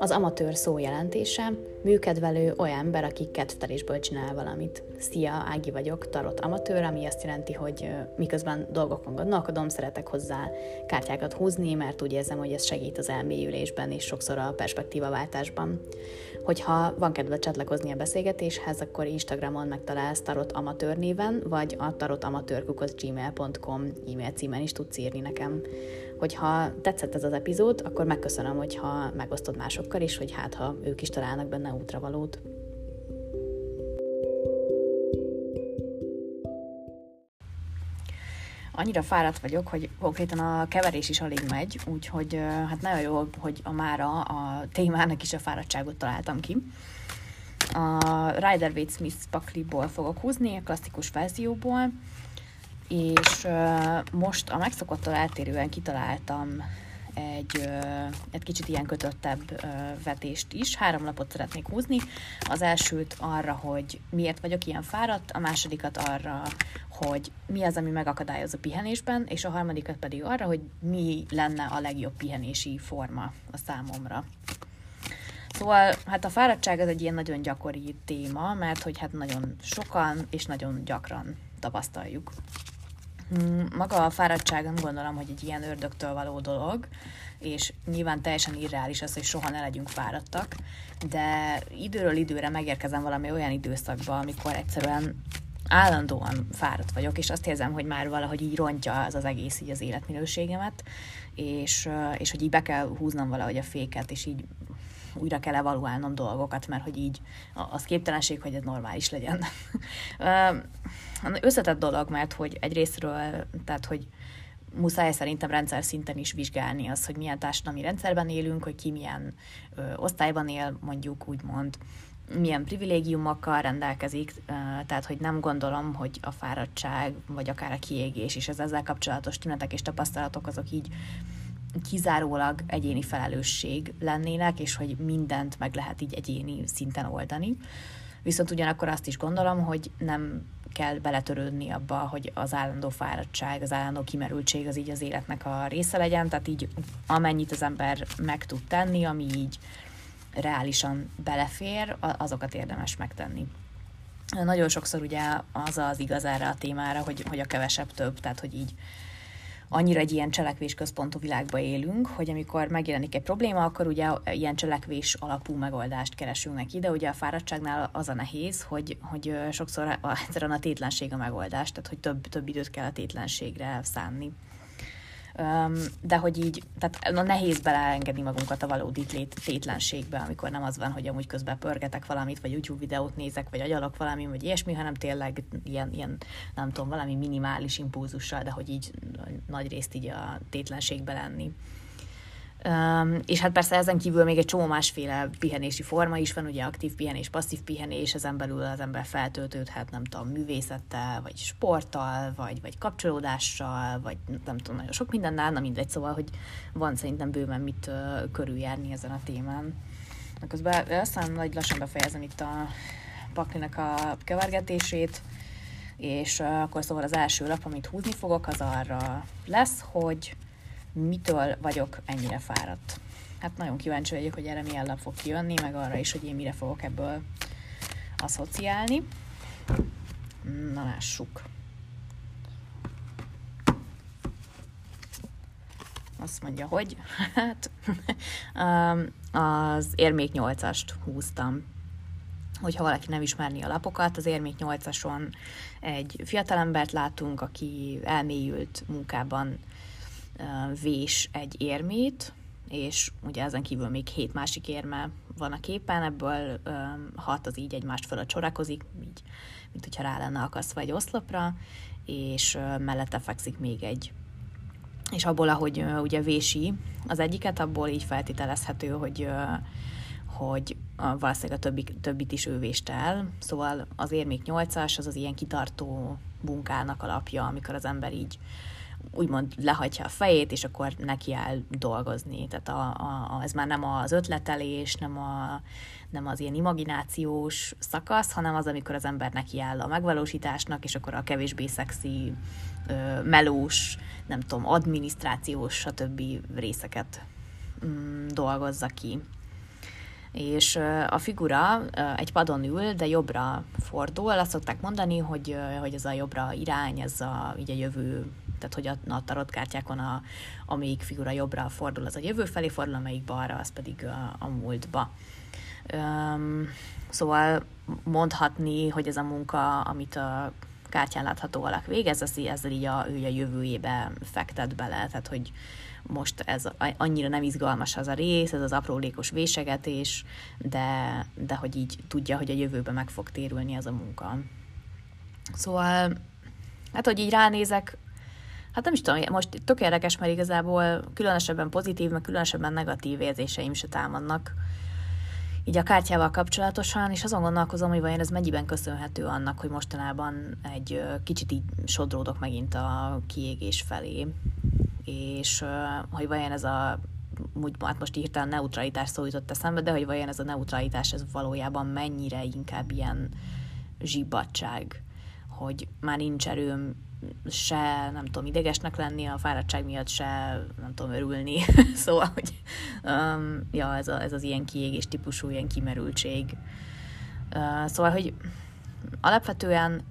Az amatőr szó jelentése, műkedvelő olyan ember, aki kedvtelésből csinál valamit. Szia, Ági vagyok, tarot amatőr, ami azt jelenti, hogy miközben dolgokon gondolkodom, szeretek hozzá kártyákat húzni, mert úgy érzem, hogy ez segít az elmélyülésben és sokszor a perspektívaváltásban. Hogyha van kedve csatlakozni a beszélgetéshez, akkor Instagramon megtalálsz tarot amatőr néven, vagy a tarotamatőr.gmail.com e-mail címen is tudsz írni nekem. Hogyha tetszett ez az epizód, akkor megköszönöm, hogyha megosztod másokkal is, hogy hát ha ők is találnak benne útravalót. Annyira fáradt vagyok, hogy konkrétan a keverés is alig megy, úgyhogy hát nagyon jó, hogy a mára a témának is a fáradtságot találtam ki. A Rider Waite Smith pakliból fogok húzni, a klasszikus verzióból, és most a megszokottól eltérően kitaláltam egy, egy kicsit ilyen kötöttebb vetést is. Három lapot szeretnék húzni. Az elsőt arra, hogy miért vagyok ilyen fáradt, a másodikat arra, hogy mi az, ami megakadályoz a pihenésben, és a harmadikat pedig arra, hogy mi lenne a legjobb pihenési forma a számomra. Szóval hát a fáradtság az egy ilyen nagyon gyakori téma, mert hogy hát nagyon sokan és nagyon gyakran tapasztaljuk. Hmm, maga a fáradtság nem gondolom, hogy egy ilyen ördögtől való dolog, és nyilván teljesen irreális az, hogy soha ne legyünk fáradtak, de időről időre megérkezem valami olyan időszakba, amikor egyszerűen állandóan fáradt vagyok, és azt érzem, hogy már valahogy így rontja az az egész így az életminőségemet, és, és hogy így be kell húznom valahogy a féket, és így újra kell evaluálnom dolgokat, mert hogy így az képtelenség, hogy ez normális legyen. Összetett dolog, mert hogy egyrésztről, tehát hogy muszáj szerintem rendszer szinten is vizsgálni az, hogy milyen társadalmi rendszerben élünk, hogy ki milyen ö, osztályban él, mondjuk úgymond, milyen privilégiumokkal rendelkezik, tehát hogy nem gondolom, hogy a fáradtság, vagy akár a kiégés és az ezzel kapcsolatos tünetek és tapasztalatok azok így kizárólag egyéni felelősség lennének, és hogy mindent meg lehet így egyéni szinten oldani. Viszont ugyanakkor azt is gondolom, hogy nem kell beletörődni abba, hogy az állandó fáradtság, az állandó kimerültség az így az életnek a része legyen, tehát így amennyit az ember meg tud tenni, ami így reálisan belefér, azokat érdemes megtenni. Nagyon sokszor ugye az az igaz erre a témára, hogy, hogy a kevesebb több, tehát hogy így annyira egy ilyen cselekvésközpontú világba élünk, hogy amikor megjelenik egy probléma, akkor ugye ilyen cselekvés alapú megoldást keresünk neki, de ugye a fáradtságnál az a nehéz, hogy, hogy sokszor egyszerűen a tétlenség a megoldás, tehát hogy több, több időt kell a tétlenségre szánni de hogy így, tehát na, nehéz beleengedni magunkat a valódi tétlenségbe, amikor nem az van, hogy amúgy közben pörgetek valamit, vagy YouTube videót nézek, vagy agyalok valami, vagy ilyesmi, hanem tényleg ilyen, ilyen nem tudom, valami minimális impulzussal, de hogy így nagy részt így a tétlenségbe lenni. Um, és hát persze ezen kívül még egy csomó másféle pihenési forma is van, ugye aktív pihenés, passzív pihenés, ezen belül az ember feltöltődhet, nem tudom, művészettel, vagy sporttal, vagy, vagy kapcsolódással, vagy nem tudom, nagyon sok mindennel, na mindegy, szóval, hogy van szerintem bőven mit uh, körüljárni ezen a témán. Na közben aztán nagy lassan befejezem itt a paklinak a kevergetését, és uh, akkor szóval az első lap, amit húzni fogok, az arra lesz, hogy mitől vagyok ennyire fáradt. Hát nagyon kíváncsi vagyok, hogy erre milyen lap fog kijönni, meg arra is, hogy én mire fogok ebből asszociálni. Na lássuk. Azt mondja, hogy hát um, az érmék 8-ast húztam. Hogyha valaki nem ismerni a lapokat, az érmék 8-ason egy fiatalembert látunk, aki elmélyült munkában vés egy érmét, és ugye ezen kívül még hét másik érme van a képen, ebből hat az így egymást fölött sorakozik, így, mint hogyha rá lenne akasztva egy oszlopra, és mellette fekszik még egy. És abból, ahogy ugye vési az egyiket, abból így feltételezhető, hogy hogy valószínűleg a többi, többit is ő véste el. Szóval az érmék 8-as, az az ilyen kitartó munkának alapja, amikor az ember így úgymond lehagyja a fejét, és akkor neki áll dolgozni. Tehát a, a, ez már nem az ötletelés, nem, a, nem az ilyen imaginációs szakasz, hanem az, amikor az ember neki áll a megvalósításnak, és akkor a kevésbé szexi, melós, nem tudom, adminisztrációs, stb. részeket mm, dolgozza ki. és a figura egy padon ül, de jobbra fordul. Azt szokták mondani, hogy, hogy ez a jobbra irány, ez a, így a jövő, tehát hogy a, a tarotkártyákon a, amelyik figura jobbra fordul, az a jövő felé fordul, amelyik balra, az pedig a, a múltba. Um, szóval mondhatni, hogy ez a munka, amit a kártyán látható alak végez, az, ezzel így a, ő a jövőjébe fektet bele, tehát hogy most ez annyira nem izgalmas az a rész, ez az aprólékos vésegetés, de, de hogy így tudja, hogy a jövőben meg fog térülni ez a munka. Szóval, hát hogy így ránézek, hát nem is tudom, most tök érdekes, mert igazából különösebben pozitív, meg különösebben negatív érzéseim se támadnak. Így a kártyával kapcsolatosan, és azon gondolkozom, hogy vajon ez mennyiben köszönhető annak, hogy mostanában egy kicsit így sodródok megint a kiégés felé, és hogy vajon ez a úgy, hát most írtál neutralitás szó jutott eszembe, de hogy vajon ez a neutralitás ez valójában mennyire inkább ilyen zsibbadság, hogy már nincs erőm se, nem tudom, idegesnek lenni a fáradtság miatt, se, nem tudom, örülni. szóval, hogy um, ja, ez, a, ez az ilyen kiégés típusú, ilyen kimerültség. Uh, szóval, hogy alapvetően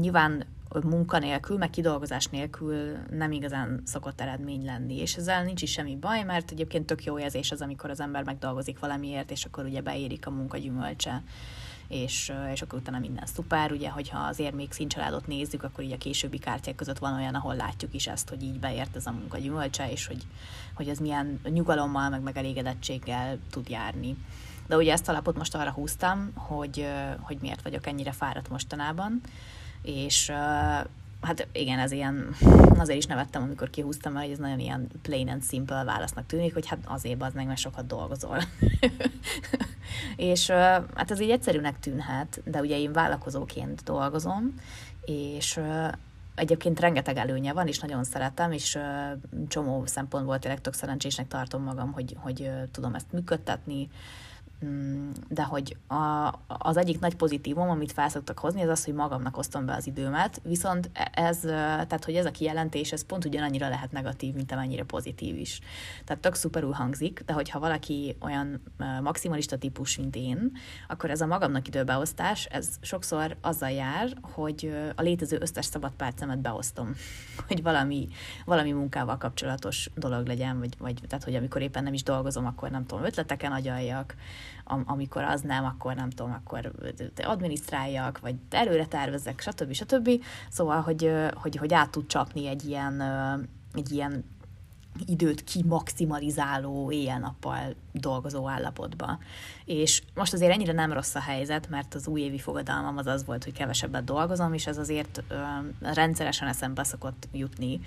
nyilván munkanélkül, meg kidolgozás nélkül nem igazán szokott eredmény lenni, és ezzel nincs is semmi baj, mert egyébként tök jó érzés az, amikor az ember megdolgozik valamiért, és akkor ugye beérik a munka gyümölcse és, és akkor utána minden szuper, ugye, hogyha az érmék színcsaládot nézzük, akkor így a későbbi kártyák között van olyan, ahol látjuk is ezt, hogy így beért ez a munka gyümölcse, és hogy, hogy ez milyen nyugalommal, meg megelégedettséggel tud járni. De ugye ezt a lapot most arra húztam, hogy, hogy miért vagyok ennyire fáradt mostanában, és hát igen, ez ilyen, azért is nevettem, amikor kihúztam, mert ez nagyon ilyen plain and simple válasznak tűnik, hogy hát azért az meg, mert sokat dolgozol. és hát ez így egyszerűnek tűnhet, de ugye én vállalkozóként dolgozom, és egyébként rengeteg előnye van, és nagyon szeretem, és csomó szempontból tényleg tök szerencsésnek tartom magam, hogy, hogy tudom ezt működtetni, de hogy a, az egyik nagy pozitívum, amit fel szoktak hozni, az az, hogy magamnak osztom be az időmet, viszont ez, tehát hogy ez a kijelentés, ez pont ugyanannyira lehet negatív, mint amennyire pozitív is. Tehát tök szuperül hangzik, de hogyha valaki olyan maximalista típus, mint én, akkor ez a magamnak időbeosztás, ez sokszor azzal jár, hogy a létező összes szabad percemet beosztom, hogy valami, valami munkával kapcsolatos dolog legyen, vagy, vagy tehát, hogy amikor éppen nem is dolgozom, akkor nem tudom, ötleteken agyaljak, am- amikor az nem, akkor nem tudom, akkor adminisztráljak, vagy előre tervezek, stb. stb. Szóval, hogy, hogy, hogy át tud csapni egy ilyen, egy ilyen időt kimaximalizáló, éjjel-nappal dolgozó állapotba. És most azért ennyire nem rossz a helyzet, mert az újévi fogadalmam az az volt, hogy kevesebbet dolgozom, és ez azért ö, rendszeresen eszembe szokott jutni,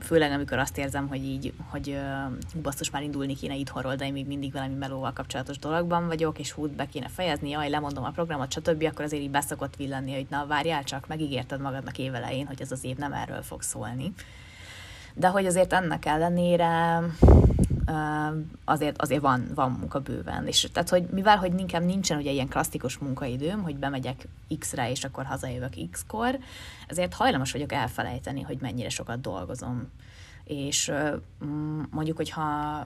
főleg amikor azt érzem, hogy így, hogy ö, basszus már indulni kéne itthonról, de én még mindig valami melóval kapcsolatos dologban vagyok, és hút be kéne fejezni, jaj, lemondom a programot, stb., akkor azért így beszokott villanni, hogy na várjál csak, megígérted magadnak évelején, hogy ez az év nem erről fog szólni de hogy azért ennek ellenére azért, azért van, van munka bőven. És tehát, hogy mivel, hogy nekem nincsen ugye ilyen klasszikus munkaidőm, hogy bemegyek X-re, és akkor hazajövök X-kor, ezért hajlamos vagyok elfelejteni, hogy mennyire sokat dolgozom. És mondjuk, hogyha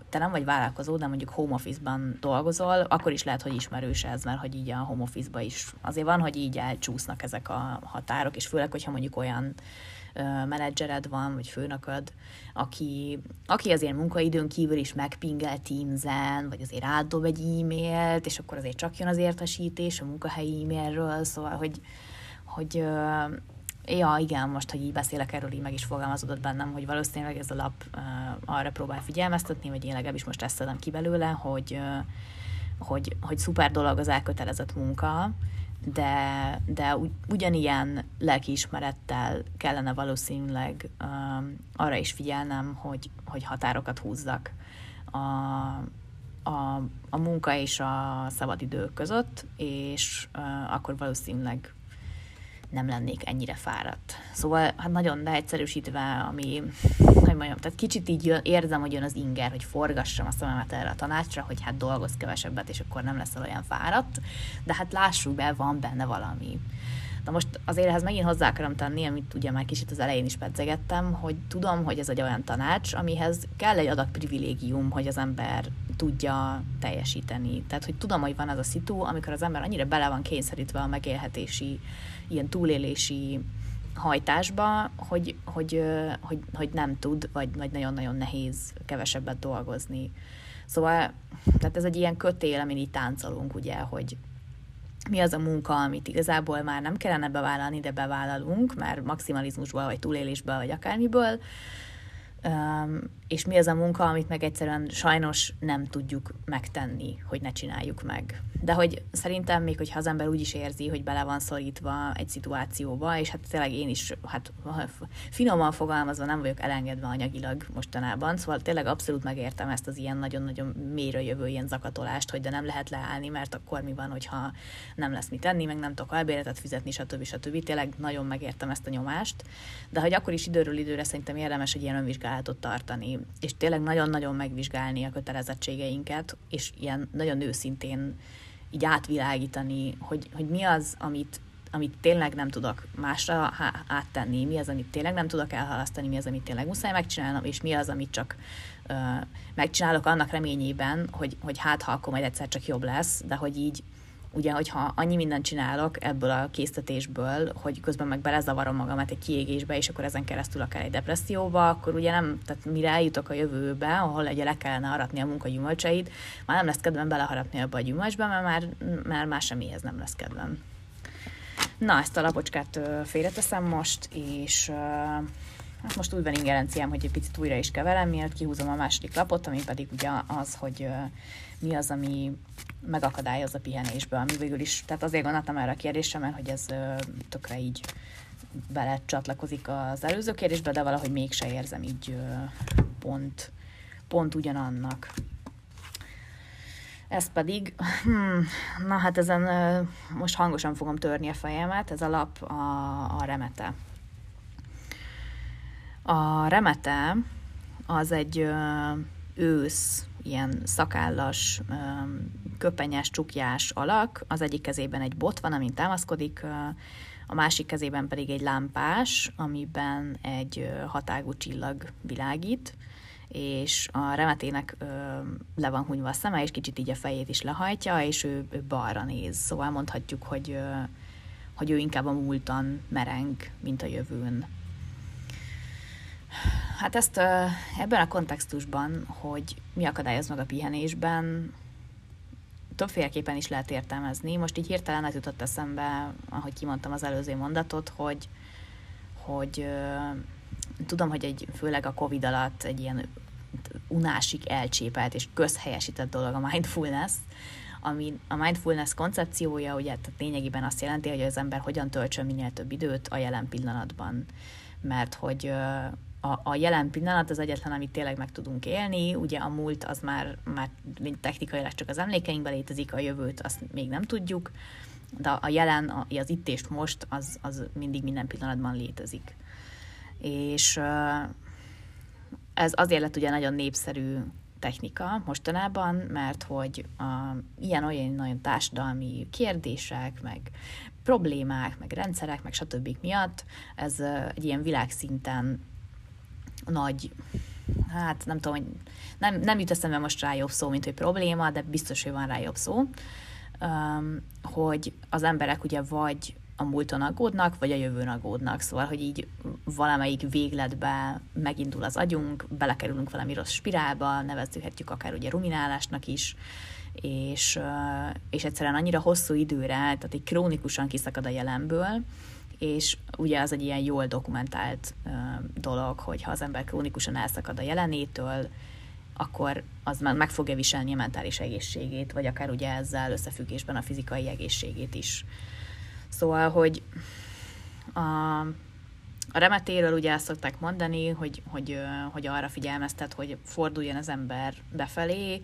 te nem vagy vállalkozó, de mondjuk home office-ban dolgozol, akkor is lehet, hogy ismerős ez, mert hogy így a home office-ba is azért van, hogy így elcsúsznak ezek a határok, és főleg, hogyha mondjuk olyan menedzsered van, vagy főnököd, aki, aki azért munkaidőn kívül is megpingel Teams-en, vagy azért átdob egy e-mailt, és akkor azért csak jön az értesítés a munkahelyi e-mailről, szóval, hogy, hogy ja, igen, most, hogy így beszélek erről, így meg is fogalmazódott bennem, hogy valószínűleg ez a lap arra próbál figyelmeztetni, vagy én legalábbis most ezt szedem ki belőle, hogy, hogy, hogy szuper dolog az elkötelezett munka, de, de ugyanilyen lelkiismerettel kellene valószínűleg um, arra is figyelnem, hogy, hogy határokat húzzak a, a, a munka és a szabadidő között, és uh, akkor valószínűleg nem lennék ennyire fáradt. Szóval hát nagyon leegyszerűsítve, ami, hogy mondjam, tehát kicsit így jön, érzem, hogy jön az inger, hogy forgassam a szememet erre a tanácsra, hogy hát dolgoz kevesebbet, és akkor nem leszel olyan fáradt, de hát lássuk be, van benne valami. Na most azért ehhez megint hozzá akarom tenni, amit ugye már kicsit az elején is pedzegettem, hogy tudom, hogy ez egy olyan tanács, amihez kell egy adag privilégium, hogy az ember tudja teljesíteni. Tehát, hogy tudom, hogy van az a szitu, amikor az ember annyira bele van kényszerítve a megélhetési, ilyen túlélési hajtásba, hogy, hogy, hogy, hogy nem tud, vagy, vagy nagyon-nagyon nehéz kevesebbet dolgozni. Szóval, tehát ez egy ilyen kötél, amin így táncolunk, ugye, hogy mi az a munka, amit igazából már nem kellene bevállalni, de bevállalunk, mert maximalizmusból, vagy túlélésből, vagy akármiből, és mi az a munka, amit meg egyszerűen sajnos nem tudjuk megtenni, hogy ne csináljuk meg. De hogy szerintem még, hogyha az ember úgy is érzi, hogy bele van szorítva egy szituációba, és hát tényleg én is, hát finoman fogalmazva nem vagyok elengedve anyagilag mostanában, szóval tényleg abszolút megértem ezt az ilyen nagyon-nagyon mélyre jövő ilyen zakatolást, hogy de nem lehet leállni, mert akkor mi van, hogyha nem lesz mit tenni, meg nem tudok albéletet fizetni, stb. stb. Tényleg nagyon megértem ezt a nyomást, de hogy akkor is időről időre szerintem érdemes egy ilyen önvizsgálatot tartani, és tényleg nagyon-nagyon megvizsgálni a kötelezettségeinket, és ilyen nagyon őszintén így átvilágítani, hogy, hogy mi az, amit, amit tényleg nem tudok másra áttenni, mi az, amit tényleg nem tudok elhalasztani, mi az, amit tényleg muszáj megcsinálnom, és mi az, amit csak uh, megcsinálok annak reményében, hogy, hogy hát ha akkor majd egyszer csak jobb lesz, de hogy így ugye, hogyha annyi mindent csinálok ebből a késztetésből, hogy közben meg belezavarom magamat egy kiégésbe, és akkor ezen keresztül akár egy depresszióba, akkor ugye nem, tehát mire eljutok a jövőbe, ahol ugye le kellene aratni a munka gyümölcseit, már nem lesz kedvem beleharapni abba a gyümölcsbe, mert már, már más semmihez nem lesz kedvem. Na, ezt a lapocskát félreteszem most, és hát most úgy van ingerenciám, hogy egy picit újra is keverem, miért kihúzom a második lapot, ami pedig ugye az, hogy mi az, ami megakadályoz a pihenésből, ami végül is, tehát azért gondoltam erre a kérdésre, mert hogy ez tökre így bele csatlakozik az előző kérdésbe, de valahogy mégse érzem így pont, pont ugyanannak. Ez pedig, hmm, na hát ezen most hangosan fogom törni a fejemet, ez a lap a, a remete. A remete az egy ősz ilyen szakállas, köpenyes, csukjás alak, az egyik kezében egy bot van, amin támaszkodik, a másik kezében pedig egy lámpás, amiben egy hatágú csillag világít, és a remetének ö, le van hunyva a szeme, és kicsit így a fejét is lehajtja, és ő, ő balra néz. Szóval mondhatjuk, hogy, hogy ő inkább a múltan mereng, mint a jövőn. Hát ezt ebben a kontextusban, hogy mi akadályoz meg a pihenésben, többféleképpen is lehet értelmezni. Most így hirtelen ez jutott eszembe, ahogy kimondtam az előző mondatot, hogy, hogy tudom, hogy egy főleg a Covid alatt egy ilyen unásig elcsépelt és közhelyesített dolog a mindfulness, ami a mindfulness koncepciója ugye tehát lényegében azt jelenti, hogy az ember hogyan töltsön minél több időt a jelen pillanatban. Mert hogy a, a jelen pillanat az egyetlen, amit tényleg meg tudunk élni, ugye a múlt az már, már technikailag csak az emlékeinkben létezik, a jövőt azt még nem tudjuk, de a jelen, az itt és most, az, az mindig minden pillanatban létezik. És ez azért lett ugye nagyon népszerű technika mostanában, mert hogy a, ilyen olyan nagyon társadalmi kérdések, meg problémák, meg rendszerek, meg stb. miatt ez egy ilyen világszinten nagy, hát nem tudom, nem, nem jut eszembe most rá jobb szó, mint hogy probléma, de biztos, hogy van rá jobb szó, hogy az emberek ugye vagy a múlton aggódnak, vagy a jövőn aggódnak. Szóval, hogy így valamelyik végletbe megindul az agyunk, belekerülünk valami rossz spirálba, nevezhetjük akár ugye ruminálásnak is, és, és egyszerűen annyira hosszú időre, tehát egy krónikusan kiszakad a jelenből, és ugye az egy ilyen jól dokumentált uh, dolog, hogy ha az ember krónikusan elszakad a jelenétől, akkor az meg fogja viselni a mentális egészségét, vagy akár ugye ezzel összefüggésben a fizikai egészségét is. Szóval, hogy a, a remetéről ugye azt szokták mondani, hogy, hogy, hogy arra figyelmeztet, hogy forduljon az ember befelé,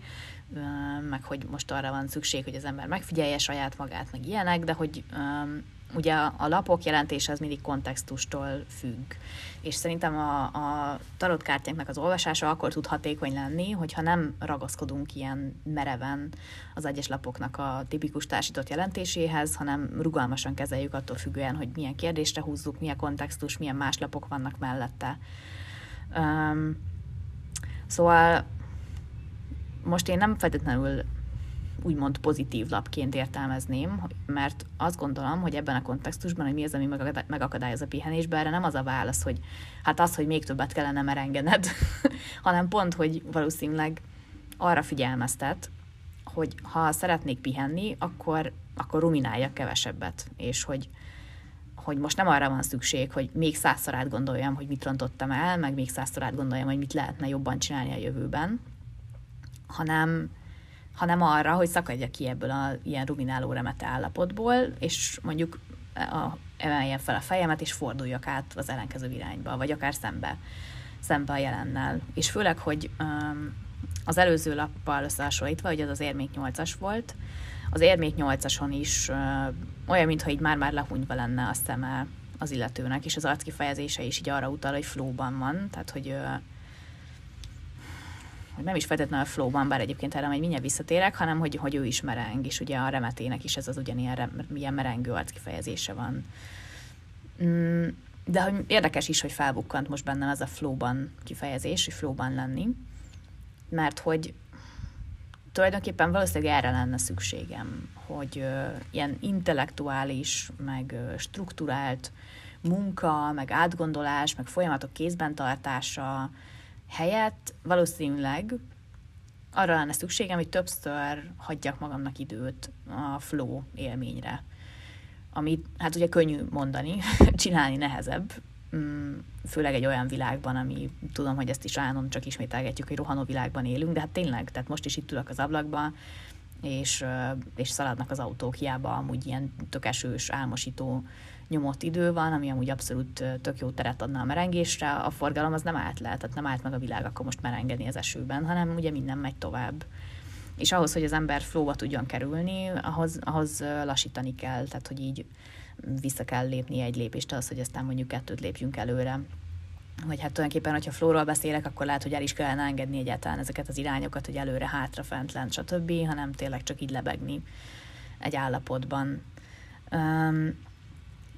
meg hogy most arra van szükség, hogy az ember megfigyelje saját magát, meg ilyenek, de hogy ugye a, lapok jelentése az mindig kontextustól függ. És szerintem a, a tarotkártyáknak az olvasása akkor tud hatékony lenni, hogyha nem ragaszkodunk ilyen mereven az egyes lapoknak a tipikus társított jelentéséhez, hanem rugalmasan kezeljük attól függően, hogy milyen kérdésre húzzuk, milyen kontextus, milyen más lapok vannak mellette. Um, szóval most én nem feltétlenül úgymond pozitív lapként értelmezném, mert azt gondolom, hogy ebben a kontextusban, hogy mi az, ami megakadályoz a pihenésben, erre nem az a válasz, hogy hát az, hogy még többet kellene merengened, hanem pont, hogy valószínűleg arra figyelmeztet, hogy ha szeretnék pihenni, akkor, akkor rumináljak kevesebbet, és hogy, hogy most nem arra van szükség, hogy még százszor átgondoljam, hogy mit rontottam el, meg még százszor átgondoljam, hogy mit lehetne jobban csinálni a jövőben, hanem, hanem arra, hogy szakadja ki ebből a ilyen rumináló remete állapotból, és mondjuk a, emeljen fel a fejemet, és forduljak át az ellenkező irányba, vagy akár szembe, szembe a jelennel. És főleg, hogy um, az előző lappal összehasonlítva, hogy az az érmék 8-as volt, az érmék 8-ason is uh, olyan, mintha így már-már lehunyva lenne a szeme az illetőnek, és az arckifejezése is így arra utal, hogy flóban van, tehát hogy uh, nem is feltétlenül a flow-ban, bár egyébként erre majd mindjárt visszatérek, hanem hogy, hogy ő is mereng, és ugye a remetének is ez az ugyanilyen milyen merengő arc kifejezése van. Mm, de hogy érdekes is, hogy felbukkant most bennem ez a flow-ban kifejezés, hogy flow-ban lenni, mert hogy tulajdonképpen valószínűleg erre lenne szükségem, hogy ilyen intellektuális, meg strukturált munka, meg átgondolás, meg folyamatok kézben tartása, helyett valószínűleg arra lenne szükségem, hogy többször hagyjak magamnak időt a flow élményre. Ami hát ugye könnyű mondani, csinálni nehezebb, mm, főleg egy olyan világban, ami tudom, hogy ezt is állandóan csak ismételgetjük, hogy rohanó világban élünk, de hát tényleg, tehát most is itt ülök az ablakban, és, és szaladnak az autók, hiába amúgy ilyen tökesős, álmosító nyomott idő van, ami amúgy abszolút tök jó teret adna a merengésre, a forgalom az nem állt le, tehát nem állt meg a világ akkor most merengeni az esőben, hanem ugye minden megy tovább. És ahhoz, hogy az ember flóba tudjon kerülni, ahhoz, ahhoz lassítani kell, tehát hogy így vissza kell lépni egy lépést az, hogy aztán mondjuk kettőt lépjünk előre. Vagy hát tulajdonképpen, hogyha flóról beszélek, akkor lehet, hogy el is kellene engedni egyáltalán ezeket az irányokat, hogy előre, hátra, fent, lent, stb., hanem tényleg csak így lebegni egy állapotban. Um,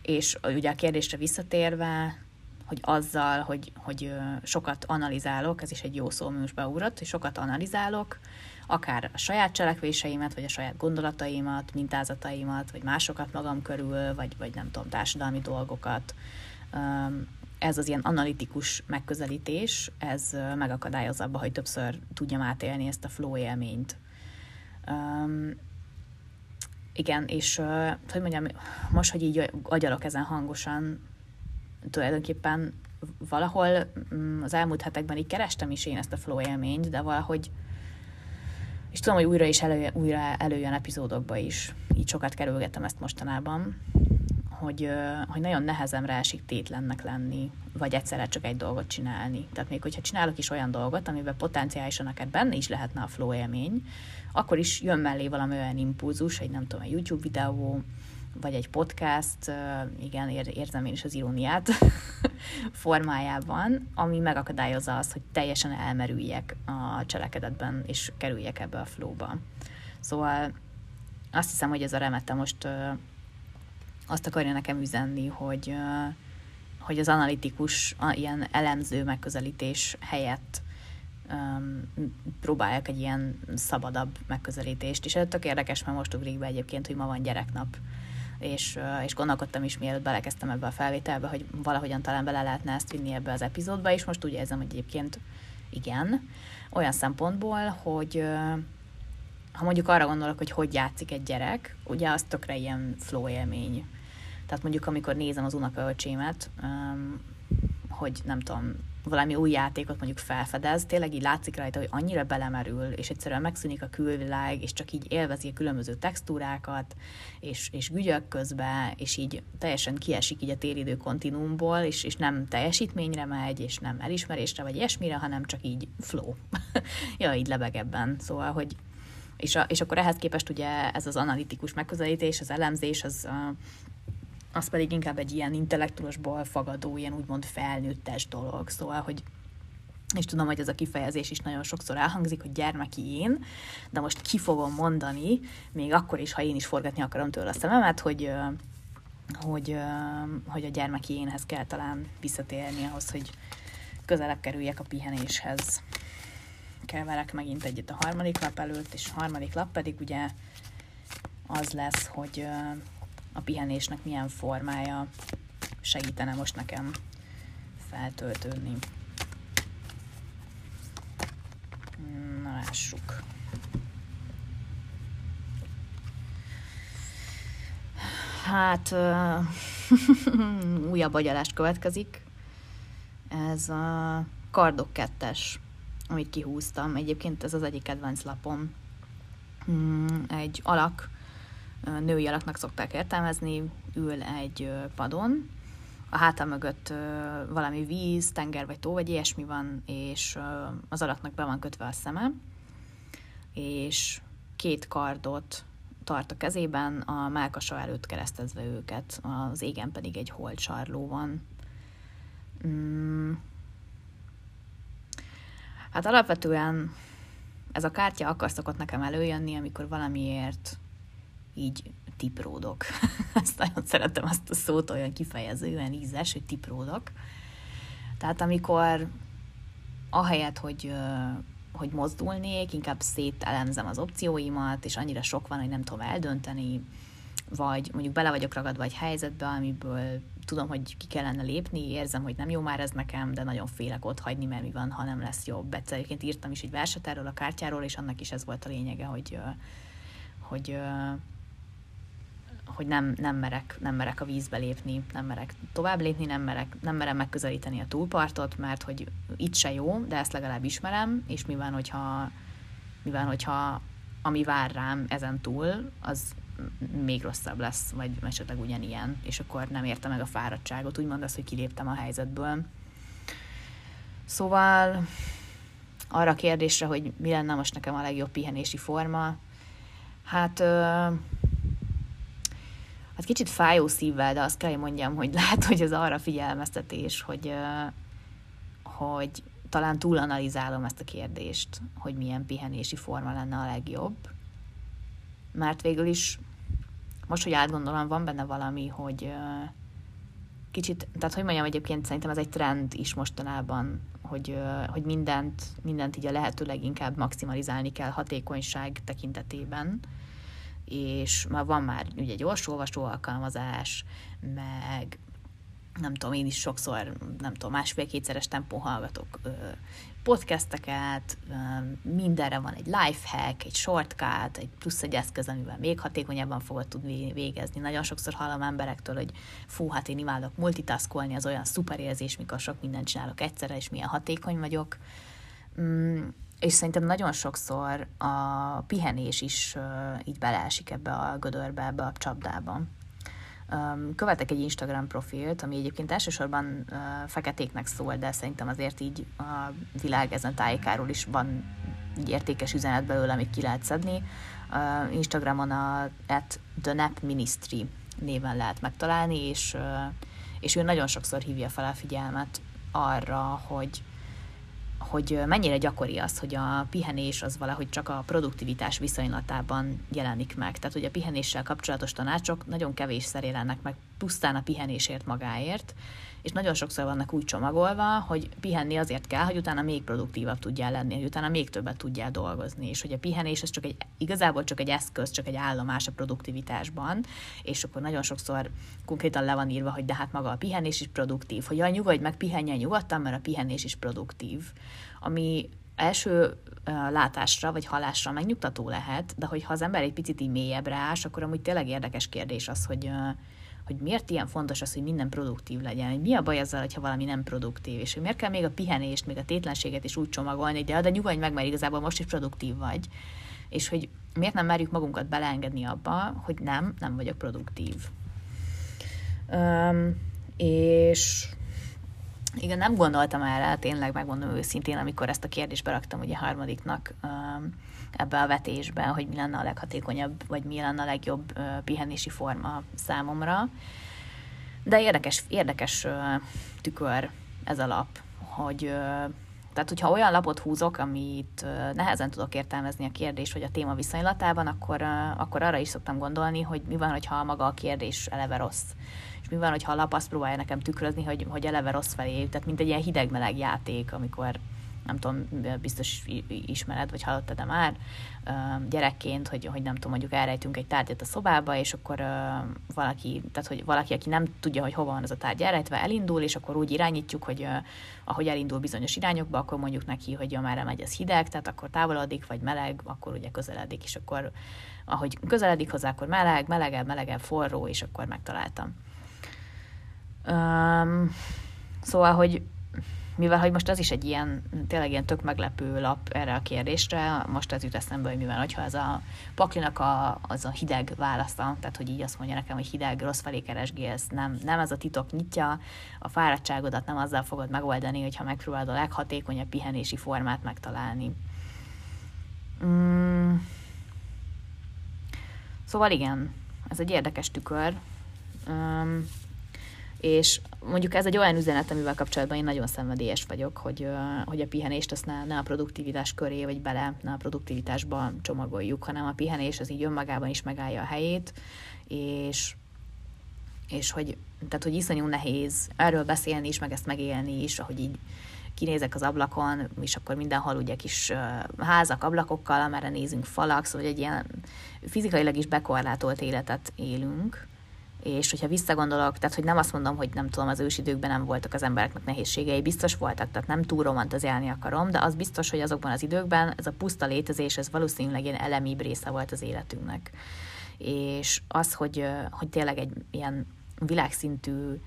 és ugye a kérdésre visszatérve, hogy azzal, hogy, hogy sokat analizálok, ez is egy jó szó, most beugrott, hogy sokat analizálok, akár a saját cselekvéseimet, vagy a saját gondolataimat, mintázataimat, vagy másokat magam körül, vagy, vagy nem tudom, társadalmi dolgokat. Ez az ilyen analitikus megközelítés, ez megakadályoz abba, hogy többször tudjam átélni ezt a flow élményt igen, és hogy mondjam, most, hogy így agyalok ezen hangosan, tulajdonképpen valahol mm, az elmúlt hetekben így kerestem is én ezt a flow élményt, de valahogy és tudom, hogy újra és elő, újra előjön epizódokba is. Így sokat kerülgetem ezt mostanában, hogy, hogy nagyon nehezemre esik tétlennek lenni, vagy egyszerre csak egy dolgot csinálni. Tehát még hogyha csinálok is olyan dolgot, amiben potenciálisan akár benne is lehetne a flow élmény, akkor is jön mellé valami olyan impulzus, egy nem tudom, egy YouTube videó, vagy egy podcast, igen, érzem én is az iróniát formájában, ami megakadályozza azt, hogy teljesen elmerüljek a cselekedetben, és kerüljek ebbe a flowba. Szóval azt hiszem, hogy ez a remete most azt akarja nekem üzenni, hogy, hogy az analitikus, ilyen elemző megközelítés helyett próbálják egy ilyen szabadabb megközelítést, és ez tök érdekes, mert most ugrik be egyébként, hogy ma van gyereknap, és, és gondolkodtam is, mielőtt belekezdtem ebbe a felvételbe, hogy valahogyan talán bele lehetne ezt vinni ebbe az epizódba, és most úgy érzem, hogy egyébként igen, olyan szempontból, hogy ha mondjuk arra gondolok, hogy hogy játszik egy gyerek, ugye az tökre ilyen flow élmény. Tehát mondjuk, amikor nézem az unokaöcsémet, hogy nem tudom, valami új játékot mondjuk felfedez, tényleg így látszik rajta, hogy annyira belemerül, és egyszerűen megszűnik a külvilág, és csak így élvezi a különböző textúrákat, és, és gügyök közben, és így teljesen kiesik így a téridő kontinuumból, és, és nem teljesítményre megy, és nem elismerésre, vagy ilyesmire, hanem csak így flow. ja, így lebeg ebben. Szóval, hogy és, a, és akkor ehhez képest ugye ez az analitikus megközelítés, az elemzés, az, az pedig inkább egy ilyen intellektusból fagadó, ilyen úgymond felnőttes dolog. Szóval, hogy és tudom, hogy ez a kifejezés is nagyon sokszor elhangzik, hogy gyermeki én, de most ki fogom mondani, még akkor is, ha én is forgatni akarom tőle a szememet, hogy, hogy, hogy a gyermeki énhez kell talán visszatérni ahhoz, hogy közelebb kerüljek a pihenéshez. Keverek megint egyet a harmadik lap előtt, és a harmadik lap pedig ugye az lesz, hogy a pihenésnek milyen formája segítene most nekem feltöltődni. Na, lássuk. Hát, újabb agyalást következik. Ez a Kardok kettes, amit kihúztam. Egyébként ez az egyik kedvenc lapom. Hmm, egy alak, női alaknak szokták értelmezni, ül egy padon, a háta mögött valami víz, tenger vagy tó, vagy ilyesmi van, és az alaknak be van kötve a szeme, és két kardot tart a kezében, a melkasa előtt keresztezve őket, az égen pedig egy holcsarló van. Mm. Hát alapvetően ez a kártya akkor szokott nekem előjönni, amikor valamiért így tipródok. Ezt nagyon szeretem azt a szót, olyan kifejezően ízes, hogy tipródok. Tehát amikor ahelyett, hogy, hogy mozdulnék, inkább szételemzem az opcióimat, és annyira sok van, hogy nem tudom eldönteni, vagy mondjuk bele vagyok ragadva egy helyzetbe, amiből tudom, hogy ki kellene lépni, érzem, hogy nem jó már ez nekem, de nagyon félek ott hagyni, mert mi van, ha nem lesz jobb. Egyébként írtam is egy verset erről a kártyáról, és annak is ez volt a lényege, hogy, hogy hogy nem, nem, merek, nem merek a vízbe lépni, nem merek tovább lépni, nem, merek, nem merem megközelíteni a túlpartot, mert hogy itt se jó, de ezt legalább ismerem, és mi van, hogyha, mi van, hogyha ami vár rám ezen túl, az még rosszabb lesz, vagy esetleg ugyanilyen, és akkor nem érte meg a fáradtságot, úgymond az, hogy kiléptem a helyzetből. Szóval arra a kérdésre, hogy mi lenne most nekem a legjobb pihenési forma, hát hát kicsit fájó szívvel, de azt kell, hogy mondjam, hogy lehet, hogy ez arra figyelmeztetés, hogy, hogy talán túlanalizálom ezt a kérdést, hogy milyen pihenési forma lenne a legjobb. Mert végül is, most, hogy átgondolom, van benne valami, hogy kicsit, tehát hogy mondjam, egyébként szerintem ez egy trend is mostanában, hogy, hogy mindent, mindent így a lehető leginkább maximalizálni kell hatékonyság tekintetében, és már van már ugye gyors olvasó alkalmazás, meg nem tudom, én is sokszor, nem tudom, másfél-kétszeres tempó hallgatok podcasteket, mindenre van egy lifehack, egy shortcut, egy plusz egy eszköz, amivel még hatékonyabban fogod tudni végezni. Nagyon sokszor hallom emberektől, hogy fú, hát én imádok multitaskolni, az olyan szuper érzés, mikor sok mindent csinálok egyszerre, és milyen hatékony vagyok. Mm, és szerintem nagyon sokszor a pihenés is így beleesik ebbe a gödörbe, ebbe a csapdába. Követek egy Instagram profilt, ami egyébként elsősorban feketéknek szól, de szerintem azért így a világ ezen tájékáról is van így értékes üzenet belőle, amit ki lehet szedni. Instagramon a at The Nap Ministry néven lehet megtalálni, és, és ő nagyon sokszor hívja fel a figyelmet arra, hogy hogy mennyire gyakori az, hogy a pihenés az valahogy csak a produktivitás viszonylatában jelenik meg. Tehát, hogy a pihenéssel kapcsolatos tanácsok nagyon kevés jelennek meg pusztán a pihenésért magáért, és nagyon sokszor vannak úgy csomagolva, hogy pihenni azért kell, hogy utána még produktívabb tudjál lenni, hogy utána még többet tudjál dolgozni, és hogy a pihenés az csak egy, igazából csak egy eszköz, csak egy állomás a produktivitásban, és akkor nagyon sokszor konkrétan le van írva, hogy de hát maga a pihenés is produktív, hogy jaj, nyugodj meg, pihenjen nyugodtan, mert a pihenés is produktív, ami első látásra vagy halásra megnyugtató lehet, de hogyha az ember egy picit így mélyebbre ás, akkor amúgy tényleg érdekes kérdés az, hogy hogy miért ilyen fontos az, hogy minden produktív legyen, hogy mi a baj azzal, hogyha valami nem produktív, és hogy miért kell még a pihenést, még a tétlenséget is úgy csomagolni, de, de nyugodj meg, mert igazából most is produktív vagy, és hogy miért nem merjük magunkat beleengedni abba, hogy nem, nem vagyok produktív. Um, és igen, nem gondoltam erre, tényleg megmondom őszintén, amikor ezt a kérdést beraktam ugye harmadiknak um, ebbe a vetésbe, hogy mi lenne a leghatékonyabb, vagy mi lenne a legjobb pihenési forma számomra. De érdekes, érdekes tükör ez a lap, hogy tehát, hogyha olyan lapot húzok, amit nehezen tudok értelmezni a kérdés vagy a téma viszonylatában, akkor, akkor arra is szoktam gondolni, hogy mi van, hogyha maga a kérdés eleve rossz. És mi van, hogyha a lap azt próbálja nekem tükrözni, hogy, hogy eleve rossz felé, tehát mint egy ilyen hideg-meleg játék, amikor nem tudom, biztos ismered, vagy hallottad de már gyerekként, hogy, hogy nem tudom, mondjuk elrejtünk egy tárgyat a szobába, és akkor valaki, tehát hogy valaki, aki nem tudja, hogy hova van az a tárgy elrejtve, elindul, és akkor úgy irányítjuk, hogy ahogy elindul bizonyos irányokba, akkor mondjuk neki, hogy ja, már megy ez hideg, tehát akkor távolodik, vagy meleg, akkor ugye közeledik, és akkor ahogy közeledik hozzá, akkor meleg, melegebb, melegebb, forró, és akkor megtaláltam. Um, szóval, hogy mivel hogy most az is egy ilyen, tényleg ilyen tök meglepő lap erre a kérdésre, most ez jut eszembe, hogy mivel, hogyha ez a paklinak a, az a hideg válasza, tehát hogy így azt mondja nekem, hogy hideg, rossz felé keresgélsz, nem, nem ez a titok nyitja, a fáradtságodat nem azzal fogod megoldani, hogyha megpróbálod a leghatékonyabb pihenési formát megtalálni. Mm. Szóval igen, ez egy érdekes tükör. Um, és mondjuk ez egy olyan üzenet, amivel kapcsolatban én nagyon szenvedélyes vagyok, hogy, hogy a pihenést azt ne, ne a produktivitás köré, vagy bele, ne a produktivitásba csomagoljuk, hanem a pihenés az így önmagában is megállja a helyét, és, és hogy, tehát, hogy iszonyú nehéz erről beszélni is, meg ezt megélni is, ahogy így kinézek az ablakon, és akkor mindenhol ugye kis házak, ablakokkal, amerre nézünk falak, szóval egy ilyen fizikailag is bekorlátolt életet élünk, és hogyha visszagondolok, tehát hogy nem azt mondom, hogy nem tudom, az ősidőkben nem voltak az embereknek nehézségei, biztos voltak, tehát nem túl romantizálni akarom, de az biztos, hogy azokban az időkben ez a puszta létezés, ez valószínűleg ilyen elemibb része volt az életünknek. És az, hogy, hogy tényleg egy ilyen világszintű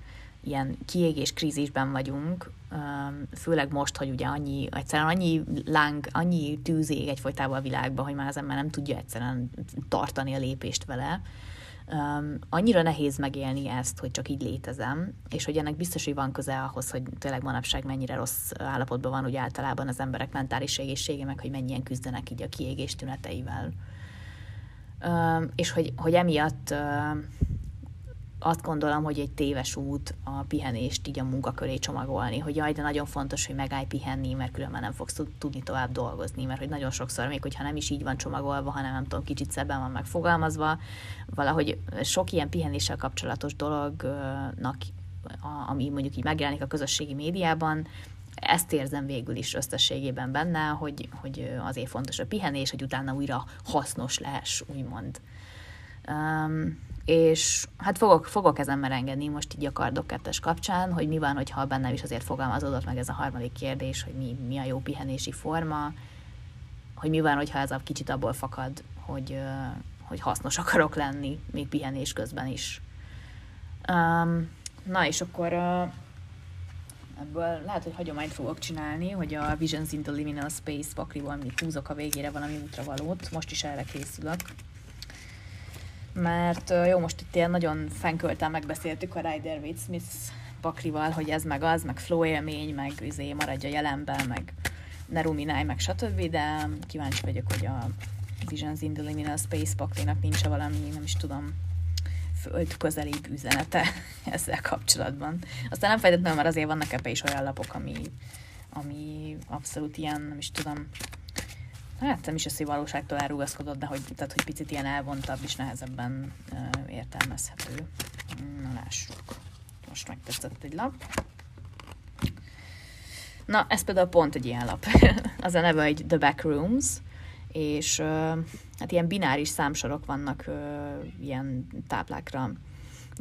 ilyen kiégés krízisben vagyunk, főleg most, hogy ugye annyi, egyszerűen annyi láng, annyi tűz ég egyfolytában a világban, hogy már az ember nem tudja egyszerűen tartani a lépést vele, um, annyira nehéz megélni ezt, hogy csak így létezem, és hogy ennek biztos, hogy van köze ahhoz, hogy tényleg manapság mennyire rossz állapotban van úgy általában az emberek mentális egészsége, meg hogy mennyien küzdenek így a kiégés tüneteivel. Um, és hogy, hogy emiatt uh, azt gondolom, hogy egy téves út a pihenést így a munkaköré csomagolni, hogy jaj, de nagyon fontos, hogy megállj pihenni, mert különben nem fogsz tudni tovább dolgozni, mert hogy nagyon sokszor, még hogyha nem is így van csomagolva, hanem nem tudom, kicsit szebben van megfogalmazva, valahogy sok ilyen pihenéssel kapcsolatos dolognak, ami mondjuk így megjelenik a közösségi médiában, ezt érzem végül is összességében benne, hogy, hogy azért fontos a pihenés, hogy utána újra hasznos lehess, úgymond. Um, és hát fogok, fogok ezen merengedni most így a kardok kettes kapcsán, hogy mi van, hogyha bennem is azért fogalmazódott meg ez a harmadik kérdés, hogy mi, mi a jó pihenési forma, hogy mi van, hogyha ez a kicsit abból fakad, hogy, hogy hasznos akarok lenni, még pihenés közben is. Um, na és akkor uh, ebből lehet, hogy hagyományt fogok csinálni, hogy a Visions in the Liminal Space pakliból mindig húzok a végére valami útravalót, most is erre készülök mert jó, most itt ilyen nagyon fenkölten megbeszéltük a Rider Waite Smith paklival, hogy ez meg az, meg flow élmény, meg üzé maradja jelenben, meg ne ruminálj, meg stb., de kíváncsi vagyok, hogy a Visions in the Liminal Space paklinak nincs valami, nem is tudom, föld közelibb üzenete ezzel kapcsolatban. Aztán nem feltétlenül, mert azért vannak ebbe is olyan lapok, ami, ami abszolút ilyen, nem is tudom, hát nem is az, hogy valóságtól elrugaszkodott, de hogy, tehát, hogy picit ilyen elvontabb és nehezebben uh, értelmezhető. Na lássuk. Most megtetszett egy lap. Na, ez például pont egy ilyen lap. az a neve egy The Backrooms, és uh, hát ilyen bináris számsorok vannak uh, ilyen táblákra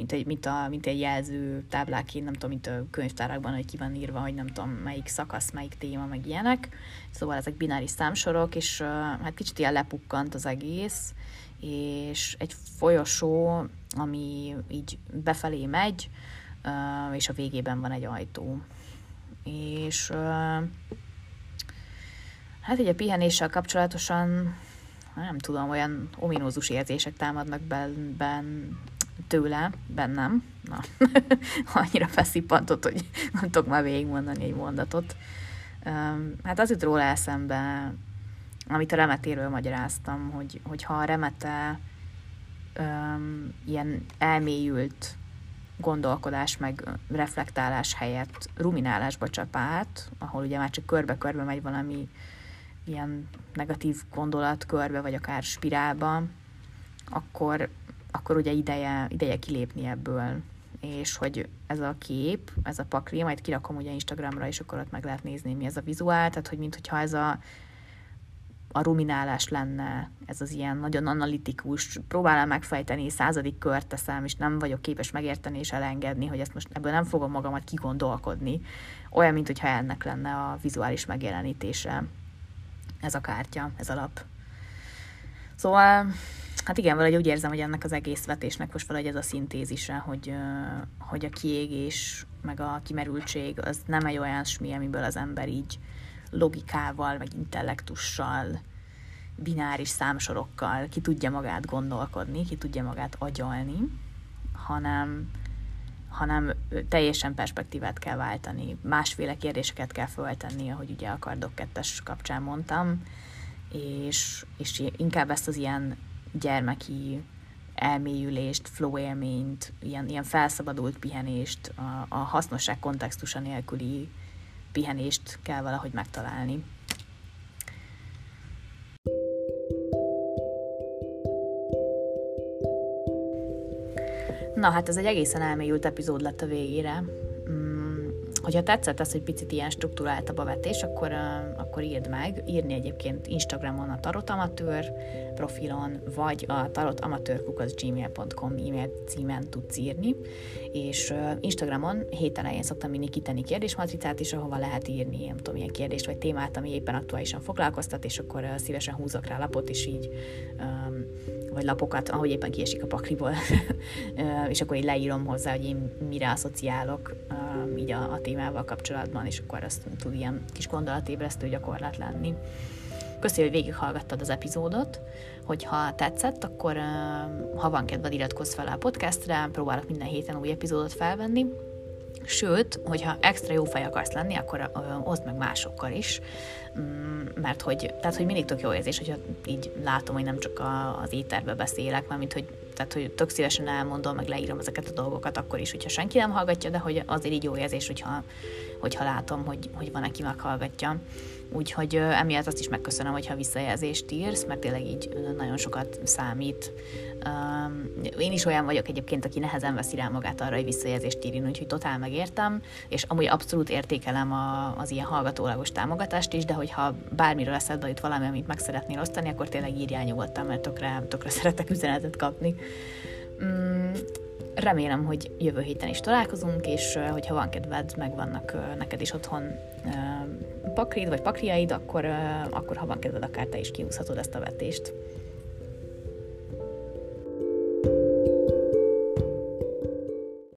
mint egy, mint, a, mint egy jelző tábláként, nem tudom, mint a könyvtárakban, hogy ki van írva, hogy nem tudom, melyik szakasz, melyik téma, meg ilyenek. Szóval ezek bináris számsorok, és hát kicsit ilyen lepukkant az egész, és egy folyosó, ami így befelé megy, és a végében van egy ajtó. És hát egy a pihenéssel kapcsolatosan nem tudom, olyan ominózus érzések támadnak ben, tőle, bennem, na, annyira feszippantott, hogy nem tudok már végigmondani egy mondatot. Hát az jut róla eszembe, amit a remetéről magyaráztam, hogy, hogyha a remete um, ilyen elmélyült gondolkodás meg reflektálás helyett ruminálásba csap át, ahol ugye már csak körbe-körbe megy valami ilyen negatív gondolat körbe, vagy akár spirálba, akkor, akkor ugye ideje, ideje kilépni ebből. És hogy ez a kép, ez a pakli, majd kirakom ugye Instagramra, és akkor ott meg lehet nézni, mi ez a vizuál, tehát hogy mintha ez a a ruminálás lenne, ez az ilyen nagyon analitikus, próbálom megfejteni, századik kört teszem, és nem vagyok képes megérteni és elengedni, hogy ezt most ebből nem fogom magamat kigondolkodni. Olyan, mint hogyha ennek lenne a vizuális megjelenítése. Ez a kártya, ez a lap. Szóval, hát igen, valahogy úgy érzem, hogy ennek az egész vetésnek most valahogy ez a szintézise, hogy, hogy a kiégés, meg a kimerültség, az nem egy olyan smi, amiből az ember így logikával, meg intellektussal, bináris számsorokkal ki tudja magát gondolkodni, ki tudja magát agyalni, hanem, hanem teljesen perspektívát kell váltani, másféle kérdéseket kell föltenni, ahogy ugye a Kardok 2 kapcsán mondtam, és, és inkább ezt az ilyen gyermeki elmélyülést, flow élményt, ilyen, ilyen felszabadult pihenést, a, a hasznosság kontextusa nélküli pihenést kell valahogy megtalálni. Na hát ez egy egészen elmélyült epizód lett a végére. Mm, hogyha tetszett az, hogy picit ilyen struktúráltabb a vetés, akkor, akkor írd meg. Írni egyébként Instagramon a Tarot Amatőr profilon, vagy a tarotamatőrkukaszgmail.com e-mail címen tudsz írni, és Instagramon hét elején szoktam mindig kitenni kérdésmatricát is, ahova lehet írni, nem tudom, ilyen kérdést vagy témát, ami éppen aktuálisan foglalkoztat, és akkor szívesen húzok rá lapot, és így vagy lapokat, ahogy éppen kiesik a pakliból, és akkor így leírom hozzá, hogy én mire asszociálok így a, a témával kapcsolatban, és akkor azt tud ilyen kis gondolatébresztő gyakorlat lenni. Köszi, hogy végighallgattad az epizódot, hogyha tetszett, akkor ha van kedved, iratkozz fel a podcastre, próbálok minden héten új epizódot felvenni, Sőt, hogyha extra jó fej akarsz lenni, akkor oszd meg másokkal is, mm, mert hogy, tehát, hogy mindig tök jó érzés, hogyha így látom, hogy nem csak az éterbe beszélek, mert mint hogy, tehát, hogy tök szívesen elmondom, meg leírom ezeket a dolgokat akkor is, hogyha senki nem hallgatja, de hogy azért így jó érzés, hogyha, hogyha látom, hogy, hogy van, aki meghallgatja. Úgyhogy emiatt azt is megköszönöm, hogyha visszajelzést írsz, mert tényleg így nagyon sokat számít. Én is olyan vagyok egyébként, aki nehezen veszi rá magát arra, hogy visszajelzést írni, úgyhogy totál megértem, és amúgy abszolút értékelem a, az ilyen hallgatólagos támogatást is, de hogyha bármiről eszedbe jut valami, amit meg szeretnél osztani, akkor tényleg írjál nyugodtan, mert tökre, tökre szeretek üzenetet kapni. Mm, remélem, hogy jövő héten is találkozunk, és hogyha van kedved, megvannak neked is otthon pakrid vagy pakriaid, akkor, akkor ha van kedved, akár te is kihúzhatod ezt a vetést.